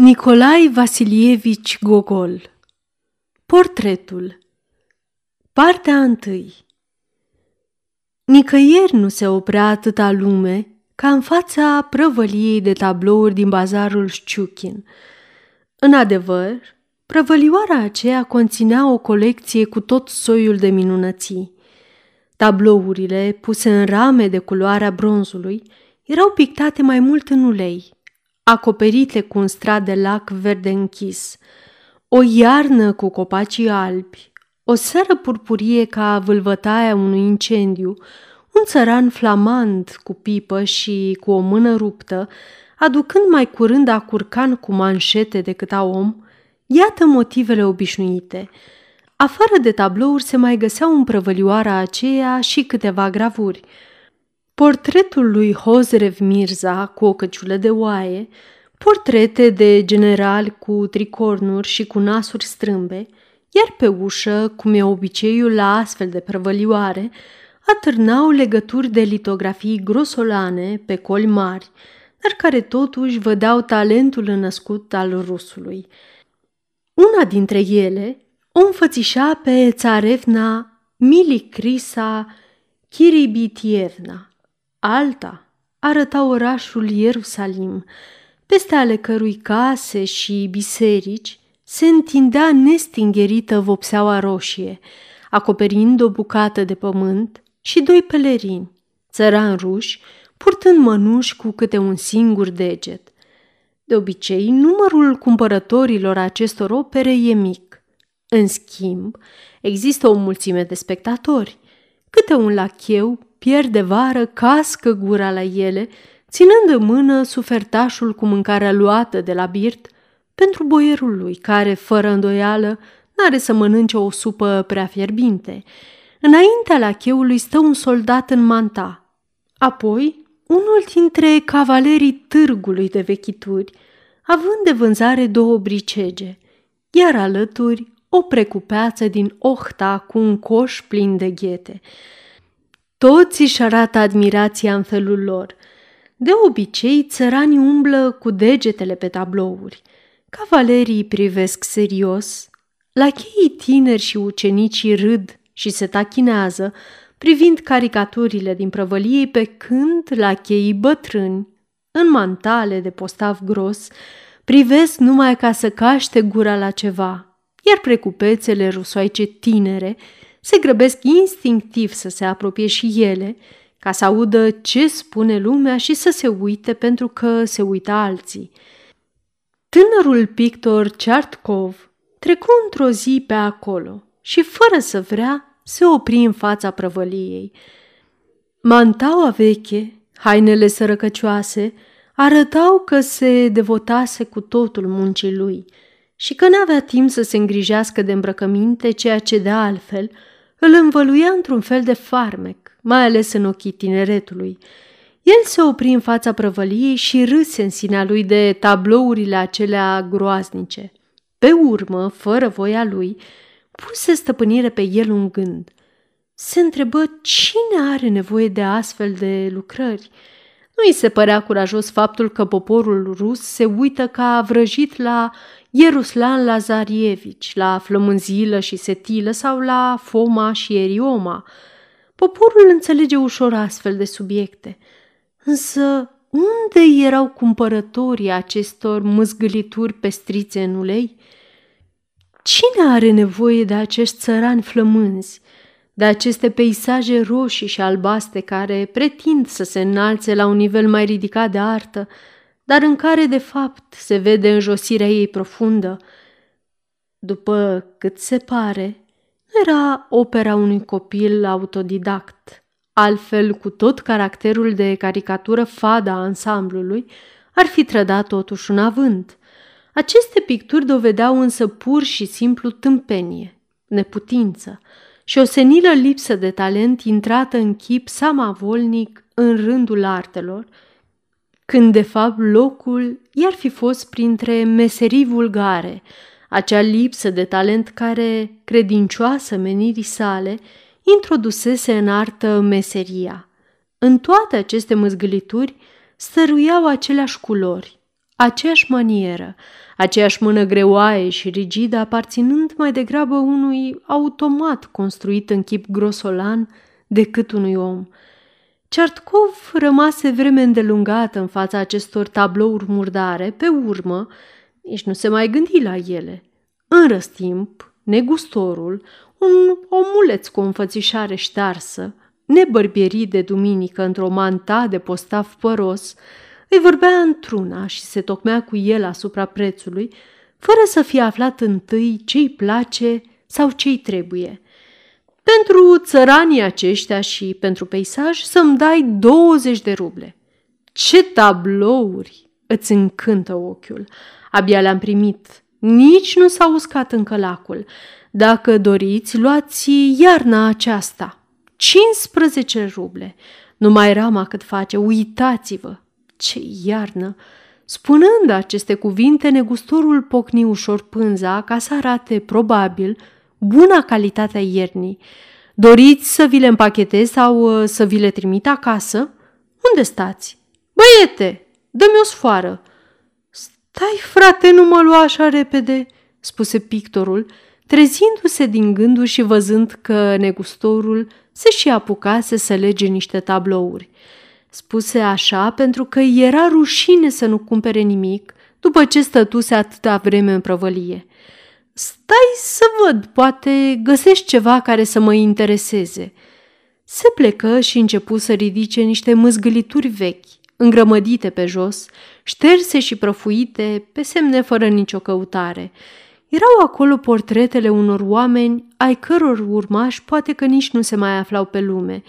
Nicolai Vasilievici Gogol Portretul Partea întâi Nicăieri nu se oprea atâta lume ca în fața prăvăliei de tablouri din bazarul Șciuchin. În adevăr, prăvălioara aceea conținea o colecție cu tot soiul de minunății. Tablourile, puse în rame de culoarea bronzului, erau pictate mai mult în ulei – acoperite cu un strat de lac verde închis, o iarnă cu copacii albi, o seră purpurie ca vâlvătaia unui incendiu, un țăran flamand cu pipă și cu o mână ruptă, aducând mai curând a curcan cu manșete decât a om, iată motivele obișnuite. Afară de tablouri se mai găseau în prăvălioara aceea și câteva gravuri – Portretul lui Hozrev Mirza cu o căciulă de oaie, portrete de generali cu tricornuri și cu nasuri strâmbe, iar pe ușă, cum e obiceiul la astfel de prăvălioare, atârnau legături de litografii grosolane pe coli mari, dar care totuși vădeau talentul înăscut al rusului. Una dintre ele o înfățișa pe țarevna Milicrisa Kiribitievna, Alta arăta orașul Ierusalim, peste ale cărui case și biserici se întindea nestingerită vopseaua roșie, acoperind o bucată de pământ și doi pelerini, țărani ruși, purtând mănuși cu câte un singur deget. De obicei, numărul cumpărătorilor acestor opere e mic. În schimb, există o mulțime de spectatori, câte un lacheu pierde vară, cască gura la ele, ținând în mână sufertașul cu mâncarea luată de la birt pentru boierul lui, care, fără îndoială, n-are să mănânce o supă prea fierbinte. Înaintea lacheului stă un soldat în manta, apoi unul dintre cavalerii târgului de vechituri, având de vânzare două bricege, iar alături o precupeață din ohta cu un coș plin de ghete. Toți își arată admirația în felul lor. De obicei, țăranii umblă cu degetele pe tablouri. Cavalerii privesc serios, lacheii tineri și ucenicii râd și se tachinează, privind caricaturile din prăvălie pe când lacheii bătrâni, în mantale de postav gros, privesc numai ca să caște gura la ceva, iar precupețele rusoaice tinere se grăbesc instinctiv să se apropie și ele, ca să audă ce spune lumea și să se uite pentru că se uită alții. Tânărul pictor Chartkov trecu într-o zi pe acolo și, fără să vrea, se opri în fața prăvăliei. Mantaua veche, hainele sărăcăcioase, arătau că se devotase cu totul muncii lui și că n-avea timp să se îngrijească de îmbrăcăminte, ceea ce de altfel – îl învăluia într-un fel de farmec, mai ales în ochii tineretului. El se opri în fața prăvăliei și râse în sinea lui de tablourile acelea groaznice. Pe urmă, fără voia lui, puse stăpânire pe el un gând. Se întrebă cine are nevoie de astfel de lucrări. Nu îi se părea curajos faptul că poporul rus se uită ca vrăjit la Ieruslan Lazarievici, la Flămânzilă și Setilă sau la Foma și Erioma. Poporul înțelege ușor astfel de subiecte. Însă unde erau cumpărătorii acestor mâzgălituri pestrițe în ulei? Cine are nevoie de acești țărani flămânzi, de aceste peisaje roșii și albaste care pretind să se înalțe la un nivel mai ridicat de artă, dar în care de fapt se vede înjosirea ei profundă. După cât se pare, era opera unui copil autodidact. Altfel, cu tot caracterul de caricatură fada a ansamblului, ar fi trădat totuși un avânt. Aceste picturi dovedeau însă pur și simplu tâmpenie, neputință și o senilă lipsă de talent intrată în chip samavolnic în rândul artelor – când de fapt locul i-ar fi fost printre meserii vulgare, acea lipsă de talent care, credincioasă menirii sale, introdusese în artă meseria. În toate aceste măzgălituri stăruiau aceleași culori, aceeași manieră, aceeași mână greoaie și rigidă, aparținând mai degrabă unui automat construit în chip grosolan decât unui om. Ceartkov rămase vreme îndelungată în fața acestor tablouri murdare, pe urmă, nici nu se mai gândi la ele. În răstimp, negustorul, un omuleț cu o înfățișare ștarsă, nebărbierit de duminică într-o manta de postav păros, îi vorbea într-una și se tocmea cu el asupra prețului, fără să fie aflat întâi ce-i place sau ce-i trebuie. Pentru țăranii aceștia și pentru peisaj să-mi dai 20 de ruble. Ce tablouri îți încântă ochiul! Abia le-am primit. Nici nu s-a uscat încă lacul. Dacă doriți, luați iarna aceasta. 15 ruble. Nu mai rama cât face, uitați-vă. Ce iarnă! Spunând aceste cuvinte, negustorul pocni ușor pânza ca să arate, probabil, buna calitatea iernii. Doriți să vi le împachetez sau uh, să vi le trimit acasă? Unde stați? Băiete, dă-mi o sfoară. Stai, frate, nu mă lua așa repede, spuse pictorul, trezindu-se din gândul și văzând că negustorul se și apucase să lege niște tablouri. Spuse așa pentru că era rușine să nu cumpere nimic după ce stătuse atâta vreme în prăvălie. Stai să văd, poate găsești ceva care să mă intereseze. Se plecă și începu să ridice niște mâzgălituri vechi, îngrămădite pe jos, șterse și prăfuite, pe semne fără nicio căutare. Erau acolo portretele unor oameni ai căror urmași poate că nici nu se mai aflau pe lume,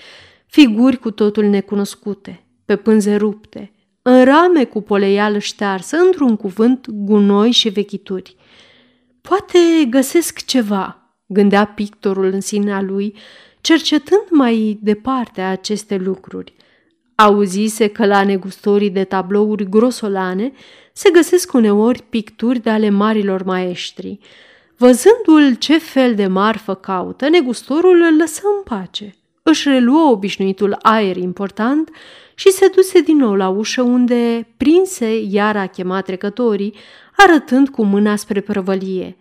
figuri cu totul necunoscute, pe pânze rupte, în rame cu poleială ștearsă, într-un cuvânt, gunoi și vechituri. Poate găsesc ceva, gândea pictorul în sinea lui, cercetând mai departe aceste lucruri. Auzise că la negustorii de tablouri grosolane se găsesc uneori picturi de ale marilor maestri. Văzându-l ce fel de marfă caută, negustorul îl lăsă în pace. Își reluă obișnuitul aer important și se duse din nou la ușă unde prinse iar a chemat trecătorii, arătând cu mâna spre prăvălie.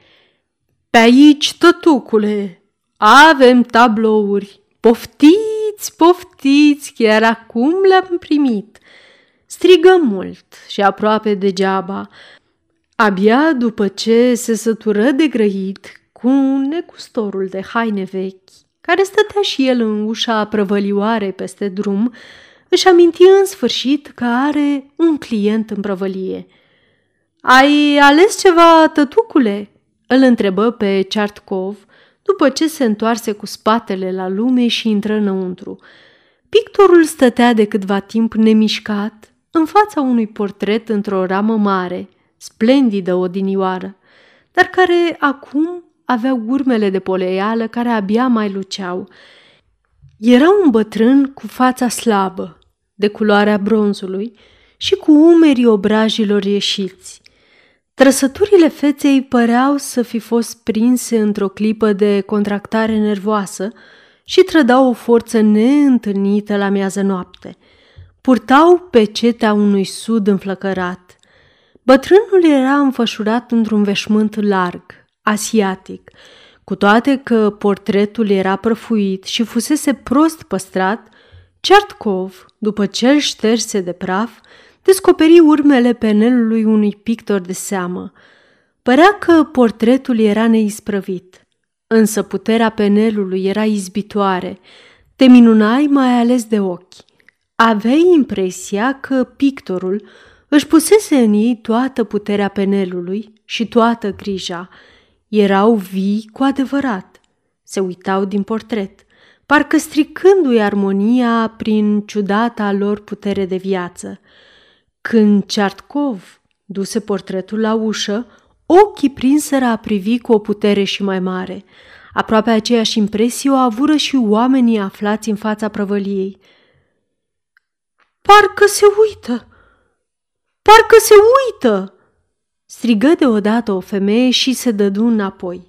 Pe aici, tătucule, avem tablouri. Poftiți, poftiți, chiar acum le-am primit. Strigă mult și aproape degeaba. Abia după ce se sătură de grăit cu necustorul de haine vechi, care stătea și el în ușa prăvălioare peste drum, își aminti în sfârșit că are un client în prăvălie. Ai ales ceva, tătucule?" îl întrebă pe Chartkov după ce se întoarse cu spatele la lume și intră înăuntru. Pictorul stătea de câtva timp nemișcat în fața unui portret într-o ramă mare, splendidă odinioară, dar care acum avea urmele de poleială care abia mai luceau. Era un bătrân cu fața slabă, de culoarea bronzului și cu umerii obrajilor ieșiți. Trăsăturile feței păreau să fi fost prinse într-o clipă de contractare nervoasă și trădau o forță neîntâlnită la miază noapte. Purtau pe cetea unui sud înflăcărat. Bătrânul era înfășurat într-un veșmânt larg, asiatic, cu toate că portretul era prăfuit și fusese prost păstrat, Certkov, după ce îl șterse de praf, descoperi urmele penelului unui pictor de seamă. Părea că portretul era neisprăvit, însă puterea penelului era izbitoare, te minunai mai ales de ochi. Aveai impresia că pictorul își pusese în ei toată puterea penelului și toată grija. Erau vii cu adevărat. Se uitau din portret, parcă stricându-i armonia prin ciudata lor putere de viață – când Ceartkov duse portretul la ușă, ochii prinseră a privi cu o putere și mai mare. Aproape aceeași impresie o avură și oamenii aflați în fața prăvăliei. Parcă se uită! Parcă se uită! Strigă deodată o femeie și se dădu înapoi.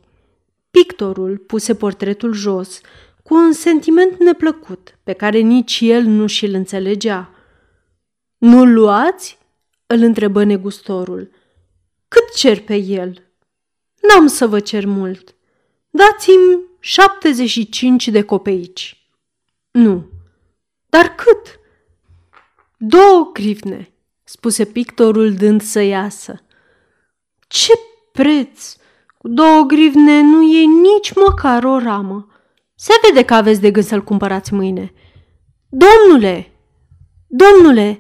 Pictorul puse portretul jos, cu un sentiment neplăcut, pe care nici el nu și-l înțelegea. Nu luați? îl întrebă negustorul. Cât cer pe el? N-am să vă cer mult. Dați-mi 75 de copeici. Nu. Dar cât? Două grivne, spuse pictorul dând să iasă. Ce preț! Cu două grivne nu e nici măcar o ramă. Se vede că aveți de gând să-l cumpărați mâine. Domnule! Domnule!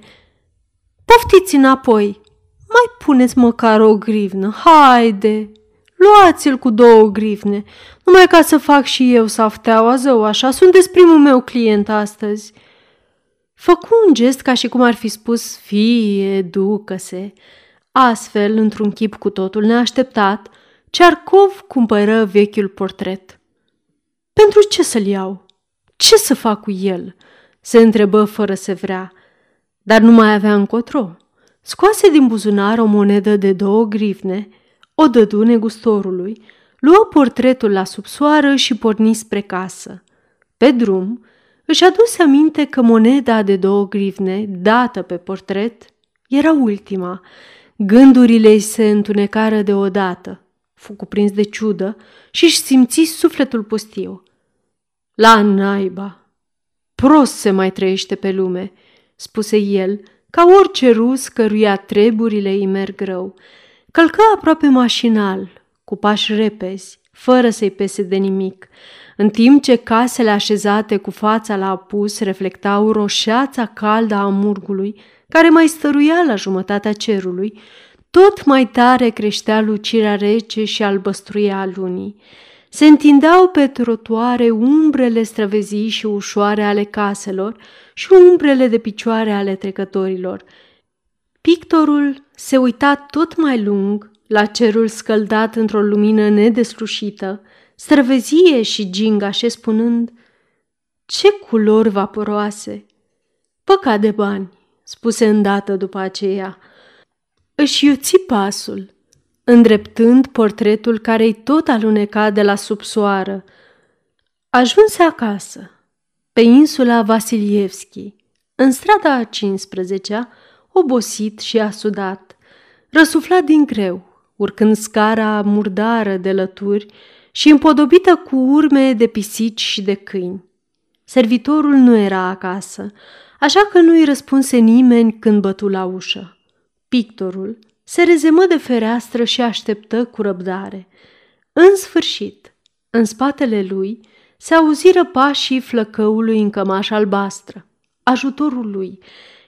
Poftiți înapoi! Mai puneți măcar o grivnă, haide! Luați-l cu două grivne, numai ca să fac și eu safteaua zău așa, sunteți primul meu client astăzi. Făcu un gest ca și cum ar fi spus, fie, ducă-se. Astfel, într-un chip cu totul neașteptat, Cearcov cumpără vechiul portret. Pentru ce să-l iau? Ce să fac cu el?" se întrebă fără să vrea, dar nu mai avea încotro. Scoase din buzunar o monedă de două grivne, o dădu negustorului, luă portretul la subsoară și porni spre casă. Pe drum, își aduse aminte că moneda de două grivne, dată pe portret, era ultima. Gândurile îi se întunecară deodată. Fu cuprins de ciudă și își simți sufletul pustiu. La naiba! Prost se mai trăiește pe lume, spuse el, ca orice rus căruia treburile îi merg rău. Călcă aproape mașinal, cu pași repezi, fără să-i pese de nimic, în timp ce casele așezate cu fața la apus reflectau roșeața caldă a murgului, care mai stăruia la jumătatea cerului, tot mai tare creștea lucirea rece și albăstruia a lunii. Se întindeau pe trotuare umbrele străvezii și ușoare ale caselor și umbrele de picioare ale trecătorilor. Pictorul se uita tot mai lung la cerul scăldat într-o lumină nedeslușită, străvezie și gingașe spunând Ce culori vaporoase! Păcat de bani, spuse îndată după aceea. Își iuți pasul, îndreptând portretul care-i tot aluneca de la subsoară. Ajunse acasă, pe insula Vasilievski, în strada a 15-a, obosit și asudat, răsuflat din greu, urcând scara murdară de lături și împodobită cu urme de pisici și de câini. Servitorul nu era acasă, așa că nu-i răspunse nimeni când bătu la ușă. Pictorul se rezemă de fereastră și așteptă cu răbdare. În sfârșit, în spatele lui, se auziră pașii flăcăului în cămașă albastră, ajutorul lui,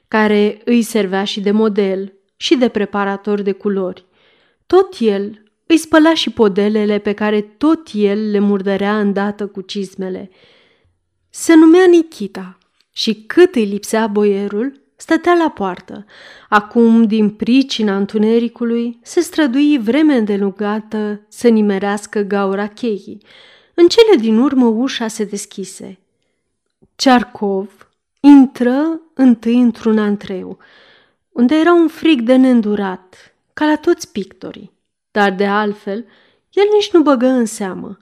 care îi servea și de model și de preparator de culori. Tot el îi spăla și podelele pe care tot el le murdărea îndată cu cizmele. Se numea Nikita și cât îi lipsea boierul, stătea la poartă. Acum, din pricina întunericului, se strădui vreme îndelungată să nimerească gaura cheii. În cele din urmă ușa se deschise. Cearcov intră întâi într-un antreu, unde era un frig de neîndurat, ca la toți pictorii. Dar de altfel, el nici nu băgă în seamă.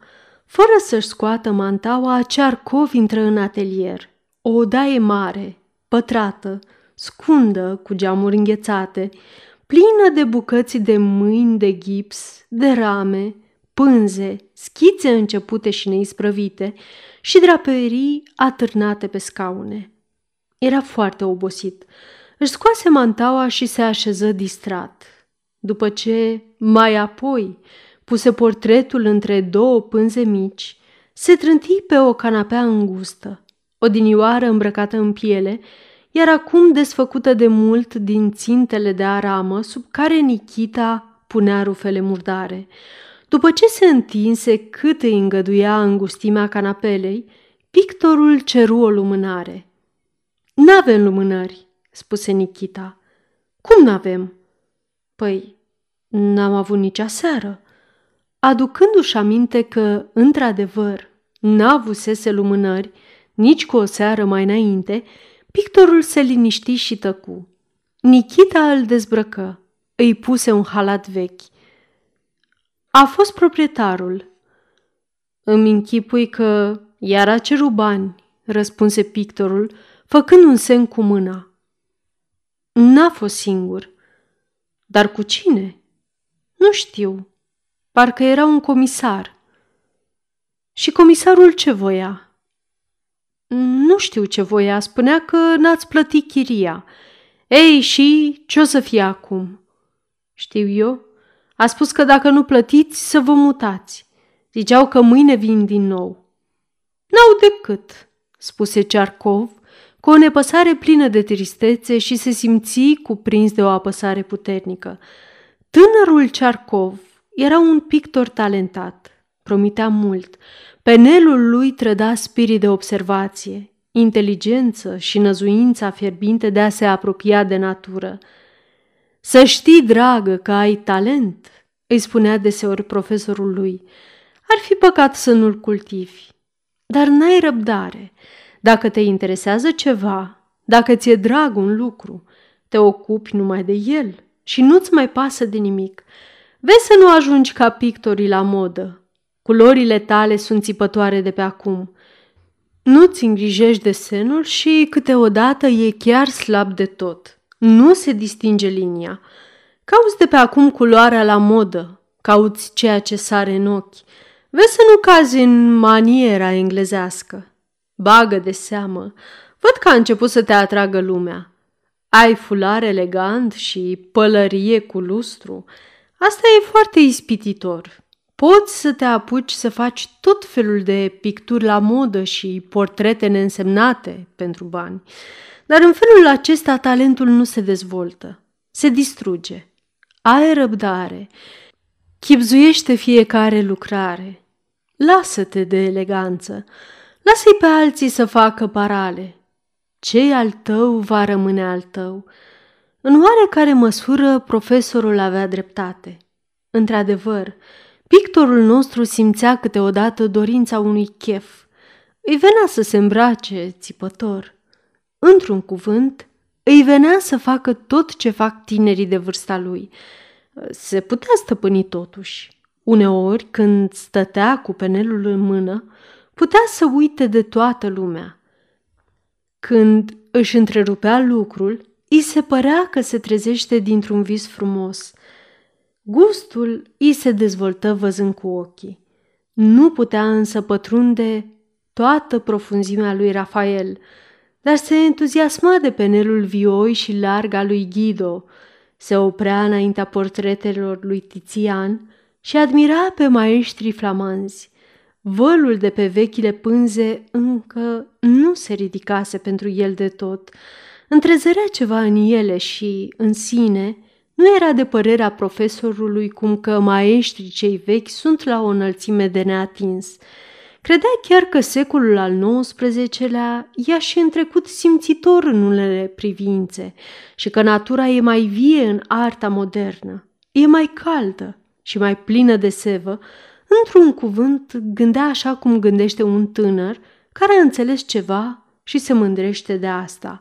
Fără să-și scoată mantaua, Cearcov intră în atelier. O odaie mare, pătrată, scundă cu geamuri înghețate, plină de bucăți de mâini de gips, de rame, pânze, schițe începute și neisprăvite și draperii atârnate pe scaune. Era foarte obosit. Își scoase mantaua și se așeză distrat. După ce, mai apoi, puse portretul între două pânze mici, se trânti pe o canapea îngustă, o dinioară îmbrăcată în piele iar acum desfăcută de mult din țintele de aramă sub care Nikita punea rufele murdare. După ce se întinse cât îi îngăduia îngustimea canapelei, pictorul ceru o lumânare. N-avem lumânări, spuse Nikita. Cum n-avem? Păi, n-am avut nici aseară. Aducându-și aminte că, într-adevăr, n-avusese lumânări, nici cu o seară mai înainte, Pictorul se liniști și tăcu. Nikita îl dezbrăcă, îi puse un halat vechi. A fost proprietarul. Îmi închipui că iar a cerut bani, răspunse pictorul, făcând un semn cu mâna. N-a fost singur. Dar cu cine? Nu știu. Parcă era un comisar. Și comisarul ce voia? Nu știu ce voia, spunea că n-ați plătit chiria. Ei, și ce o să fie acum? Știu eu. A spus că dacă nu plătiți, să vă mutați. Ziceau că mâine vin din nou. N-au decât, spuse Cearcov, cu o nepăsare plină de tristețe și se simți cuprins de o apăsare puternică. Tânărul Cearcov era un pictor talentat, promitea mult. Penelul lui trăda spirit de observație, inteligență și năzuința fierbinte de a se apropia de natură. Să știi, dragă, că ai talent, îi spunea deseori profesorul lui. Ar fi păcat să nu-l cultivi, dar n-ai răbdare. Dacă te interesează ceva, dacă ți-e drag un lucru, te ocupi numai de el și nu-ți mai pasă de nimic. Vezi să nu ajungi ca pictorii la modă. Culorile tale sunt țipătoare de pe acum. Nu-ți îngrijești desenul și câteodată e chiar slab de tot. Nu se distinge linia. Cauți de pe acum culoarea la modă, cauți ceea ce sare în ochi. Vezi să nu cazi în maniera englezească. Bagă de seamă, văd că a început să te atragă lumea. Ai fular elegant și pălărie cu lustru. Asta e foarte ispititor. Poți să te apuci să faci tot felul de picturi la modă și portrete neînsemnate pentru bani. Dar în felul acesta talentul nu se dezvoltă, se distruge. Ai răbdare, chipzuiește fiecare lucrare. Lasă-te de eleganță, lasă-i pe alții să facă parale. ce al tău va rămâne al tău. În oarecare măsură, profesorul avea dreptate. Într-adevăr, pictorul nostru simțea câteodată dorința unui chef. Îi venea să se îmbrace țipător. Într-un cuvânt, îi venea să facă tot ce fac tinerii de vârsta lui. Se putea stăpâni totuși. Uneori, când stătea cu penelul în mână, putea să uite de toată lumea. Când își întrerupea lucrul, îi se părea că se trezește dintr-un vis frumos. Gustul îi se dezvoltă văzând cu ochii. Nu putea însă pătrunde toată profunzimea lui Rafael, dar se entuziasma de penelul vioi și larg al lui Guido, se oprea înaintea portretelor lui Tizian și admira pe maestrii flamanzi. Vălul de pe vechile pânze încă nu se ridicase pentru el de tot. Întrezărea ceva în ele și, în sine, nu era de părerea profesorului cum că maestrii cei vechi sunt la o înălțime de neatins – Credea chiar că secolul al XIX-lea i-a și întrecut simțitor în unele privințe și că natura e mai vie în arta modernă, e mai caldă și mai plină de sevă, într-un cuvânt gândea așa cum gândește un tânăr care a înțeles ceva și se mândrește de asta.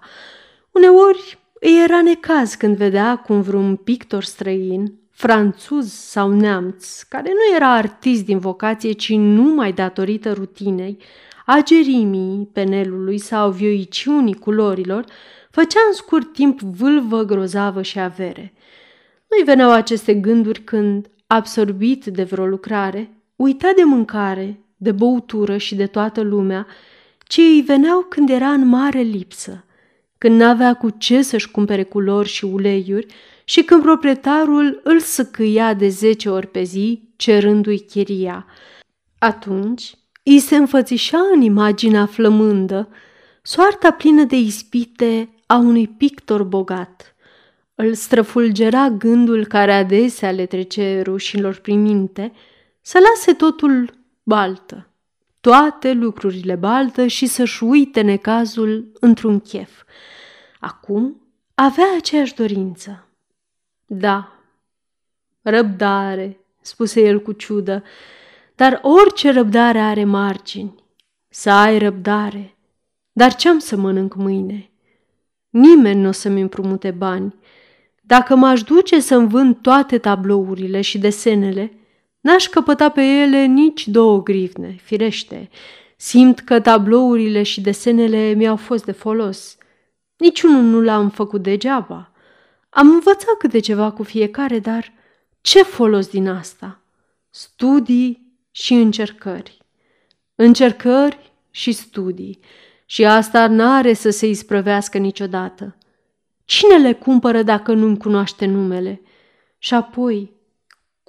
Uneori îi era necaz când vedea cum vreun pictor străin franțuz sau neamț, care nu era artist din vocație, ci numai datorită rutinei, agerimii penelului sau vioiciunii culorilor, făcea în scurt timp vâlvă grozavă și avere. Nu-i veneau aceste gânduri când, absorbit de vreo lucrare, uita de mâncare, de băutură și de toată lumea, ci îi veneau când era în mare lipsă, când n-avea cu ce să-și cumpere culori și uleiuri și când proprietarul îl săcâia de zece ori pe zi, cerându-i chiria. Atunci îi se înfățișa în imaginea flămândă soarta plină de ispite a unui pictor bogat. Îl străfulgera gândul care adesea le trece rușilor prin minte, să lase totul baltă, toate lucrurile baltă și să-și uite necazul într-un chef. Acum avea aceeași dorință, da, răbdare, spuse el cu ciudă, dar orice răbdare are margini. Să ai răbdare. Dar ce-am să mănânc mâine? Nimeni nu o să-mi împrumute bani. Dacă m-aș duce să-mi vând toate tablourile și desenele, n-aș căpăta pe ele nici două grivne, firește. Simt că tablourile și desenele mi-au fost de folos. Niciunul nu l-am făcut degeaba. Am învățat câte ceva cu fiecare, dar ce folos din asta? Studii și încercări. Încercări și studii. Și asta n-are să se isprăvească niciodată. Cine le cumpără dacă nu-mi cunoaște numele? Și apoi,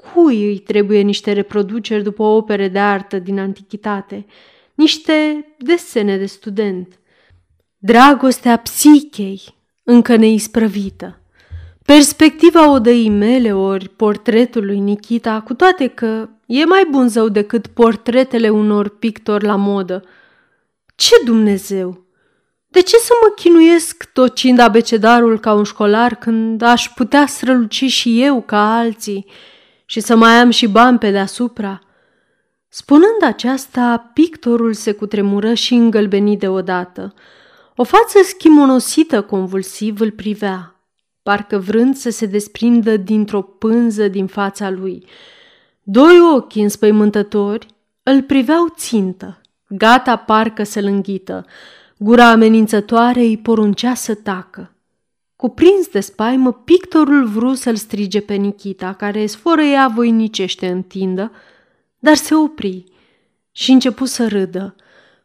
cui îi trebuie niște reproduceri după opere de artă din antichitate, niște desene de student? Dragostea psichei, încă neisprăvită. Perspectiva odăii mele ori portretul lui Nikita, cu toate că e mai bun zău decât portretele unor pictori la modă. Ce Dumnezeu! De ce să mă chinuiesc tocind abecedarul ca un școlar când aș putea străluci și eu ca alții și să mai am și bani pe deasupra? Spunând aceasta, pictorul se cutremură și îngălbeni deodată. O față schimonosită convulsiv îl privea, parcă vrând să se desprindă dintr-o pânză din fața lui. Doi ochi înspăimântători îl priveau țintă, gata parcă să-l înghită. Gura amenințătoare îi poruncea să tacă. Cuprins de spaimă, pictorul vru să-l strige pe Nikita, care ea voinicește în tindă, dar se opri și începu să râdă.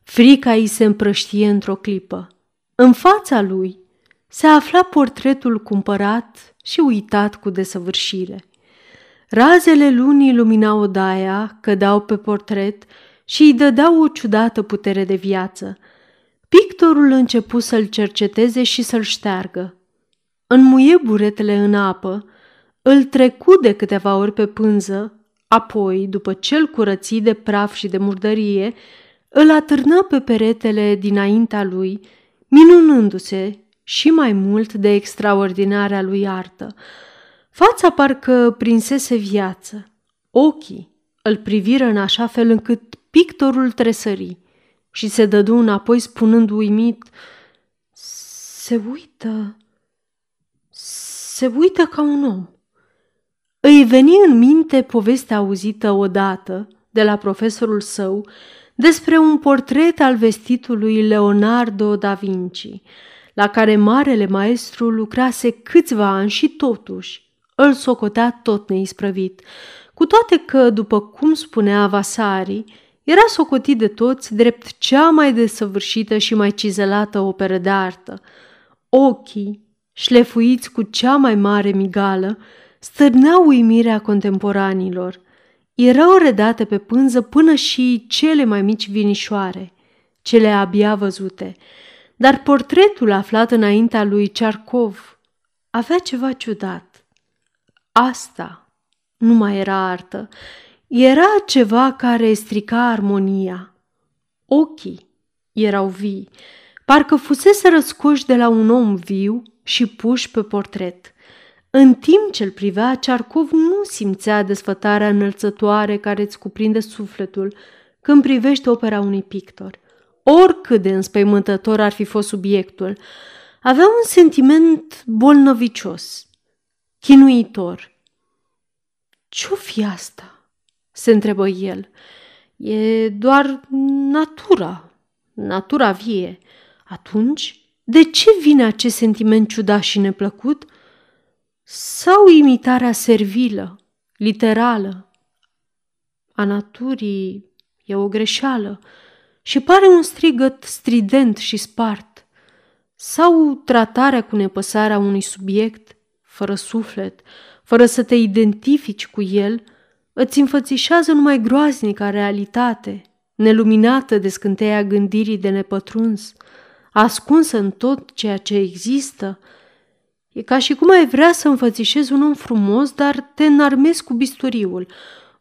Frica îi se împrăștie într-o clipă. În fața lui se afla portretul cumpărat și uitat cu desăvârșire. Razele lunii luminau odaia, cădeau pe portret și îi dădeau o ciudată putere de viață. Pictorul începu să-l cerceteze și să-l șteargă. Înmuie buretele în apă, îl trecu de câteva ori pe pânză, apoi, după ce îl curăți de praf și de murdărie, îl atârnă pe peretele dinaintea lui, minunându-se și mai mult de extraordinarea lui artă. Fața parcă prinsese viață. Ochii îl priviră în așa fel încât pictorul tresări și se dădu înapoi spunând uimit Se uită, se uită ca un om. Îi veni în minte povestea auzită odată de la profesorul său despre un portret al vestitului Leonardo da Vinci, la care marele maestru lucrase câțiva ani și totuși îl socotea tot neisprăvit, cu toate că, după cum spunea Vasari, era socotit de toți drept cea mai desăvârșită și mai cizelată operă de artă. Ochii, șlefuiți cu cea mai mare migală, stârneau uimirea contemporanilor. Erau redate pe pânză până și cele mai mici vinișoare, cele abia văzute, dar portretul aflat înaintea lui Cearcov avea ceva ciudat. Asta nu mai era artă, era ceva care strica armonia. Ochii erau vii, parcă fusese răscoși de la un om viu și puși pe portret. În timp ce îl privea, Cearcov nu simțea desfătarea înălțătoare care îți cuprinde sufletul când privești opera unui pictor. Oricât de înspăimântător ar fi fost subiectul, avea un sentiment bolnăvicios, chinuitor. Ce-o fi asta?" se întrebă el. E doar natura, natura vie. Atunci, de ce vine acest sentiment ciudat și neplăcut?" sau imitarea servilă, literală, a naturii e o greșeală și pare un strigăt strident și spart, sau tratarea cu nepăsarea unui subiect, fără suflet, fără să te identifici cu el, îți înfățișează numai groaznica realitate, neluminată de scânteia gândirii de nepătruns, ascunsă în tot ceea ce există, E ca și cum ai vrea să înfățișezi un om frumos, dar te înarmezi cu bisturiul,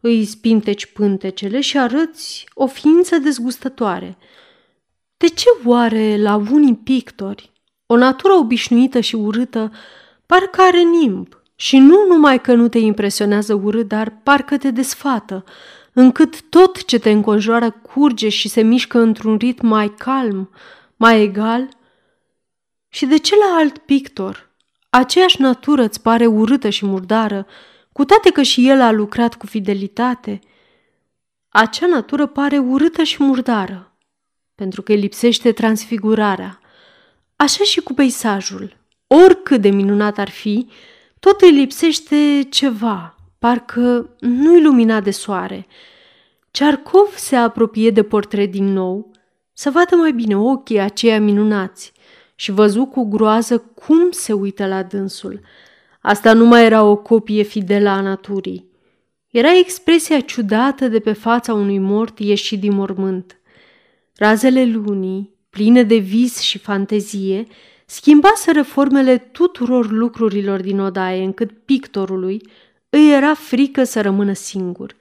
îi spinteci pântecele și arăți o ființă dezgustătoare. De ce oare la unii pictori o natură obișnuită și urâtă parcă are nimb? Și nu numai că nu te impresionează urât, dar parcă te desfată, încât tot ce te înconjoară curge și se mișcă într-un ritm mai calm, mai egal? Și de ce la alt pictor aceeași natură îți pare urâtă și murdară, cu toate că și el a lucrat cu fidelitate, acea natură pare urâtă și murdară, pentru că îi lipsește transfigurarea. Așa și cu peisajul. oricât de minunat ar fi, tot îi lipsește ceva, parcă nu-i lumina de soare. Cearcov se apropie de portret din nou, să vadă mai bine ochii aceia minunați și văzu cu groază cum se uită la dânsul. Asta nu mai era o copie fidelă a naturii. Era expresia ciudată de pe fața unui mort ieșit din mormânt. Razele lunii, pline de vis și fantezie, schimbaseră formele tuturor lucrurilor din odaie, încât pictorului îi era frică să rămână singur.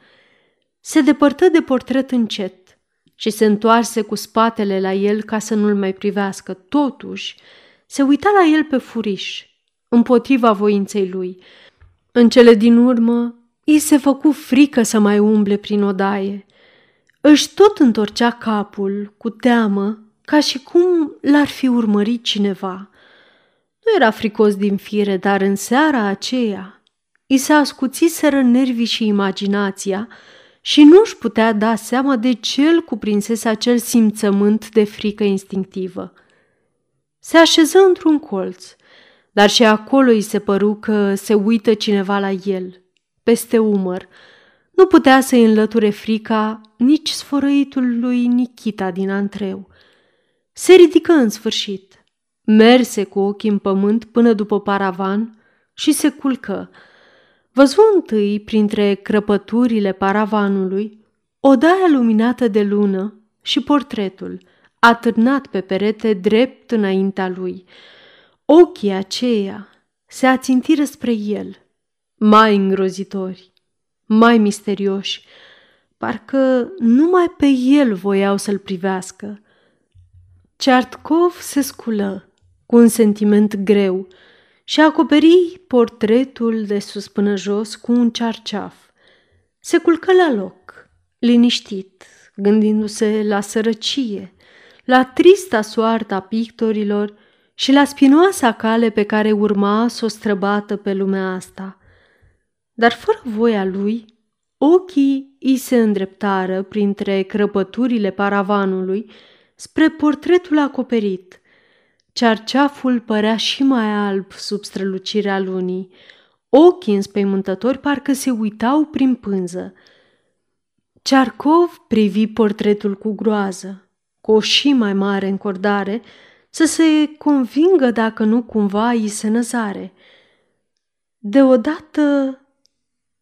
Se depărtă de portret încet și se întoarse cu spatele la el ca să nu-l mai privească. Totuși, se uita la el pe furiș, împotriva voinței lui. În cele din urmă, îi se făcu frică să mai umble prin odaie. Își tot întorcea capul cu teamă, ca și cum l-ar fi urmărit cineva. Nu era fricos din fire, dar în seara aceea i se ascuțiseră nervii și imaginația și nu-și putea da seama de ce îl cuprinsese acel simțământ de frică instinctivă. Se așeză într-un colț, dar și acolo îi se păru că se uită cineva la el, peste umăr. Nu putea să-i înlăture frica nici sfărăitul lui Nikita din antreu. Se ridică în sfârșit, merse cu ochii în pământ până după paravan și se culcă. Văzu întâi, printre crăpăturile paravanului, odaia luminată de lună și portretul, atârnat pe perete drept înaintea lui – Ochii aceia se ațintiră spre el, mai îngrozitori, mai misterioși, parcă numai pe el voiau să-l privească. Ceartkov se sculă cu un sentiment greu și acoperi portretul de sus până jos cu un cearceaf. Se culcă la loc, liniștit, gândindu-se la sărăcie, la trista soarta pictorilor și la spinoasa cale pe care urma să o străbată pe lumea asta. Dar fără voia lui, ochii îi se îndreptară printre crăpăturile paravanului spre portretul acoperit. Cearceaful părea și mai alb sub strălucirea lunii. Ochii înspăimântători parcă se uitau prin pânză. Cearcov privi portretul cu groază, cu o și mai mare încordare, să se convingă dacă nu cumva îi se năzare. Deodată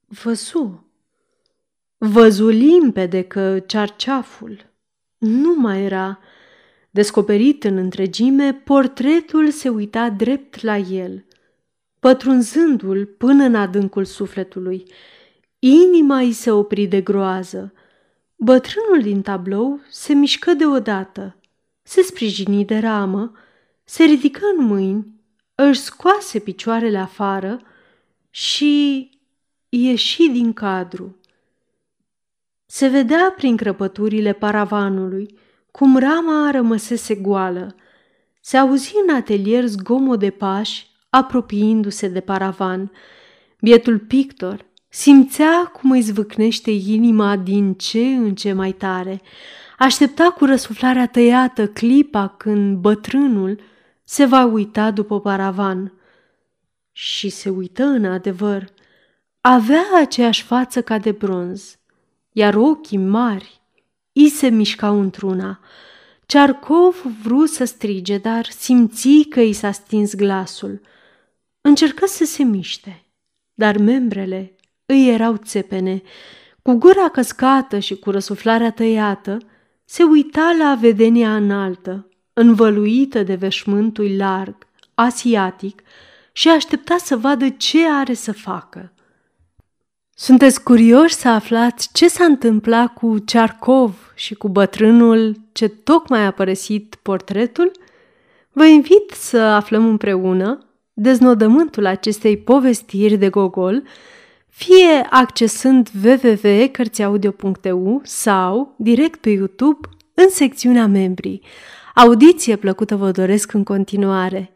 văzu, văzu limpede că cearceaful nu mai era. Descoperit în întregime, portretul se uita drept la el, pătrunzându-l până în adâncul sufletului. Inima îi se opri de groază. Bătrânul din tablou se mișcă deodată – se sprijini de ramă, se ridică în mâini, își scoase picioarele afară și ieși din cadru. Se vedea prin crăpăturile paravanului cum rama rămăsese goală. Se auzi în atelier zgomot de pași apropiindu-se de paravan. Bietul pictor simțea cum îi zvâcnește inima din ce în ce mai tare – Aștepta cu răsuflarea tăiată clipa când bătrânul se va uita după paravan. Și se uită în adevăr. Avea aceeași față ca de bronz, iar ochii mari îi se mișcau într-una. Cearcov vrut să strige, dar simți că i s-a stins glasul. Încercă să se miște, dar membrele îi erau țepene. Cu gura căscată și cu răsuflarea tăiată, se uita la vedenia înaltă, învăluită de veșmântul larg, asiatic, și aștepta să vadă ce are să facă. Sunteți curioși să aflați ce s-a întâmplat cu Cearcov și cu bătrânul ce tocmai a părăsit portretul? Vă invit să aflăm împreună deznodământul acestei povestiri de Gogol, fie accesând www.cărțiaudio.eu sau direct pe YouTube în secțiunea membrii. Audiție plăcută vă doresc în continuare!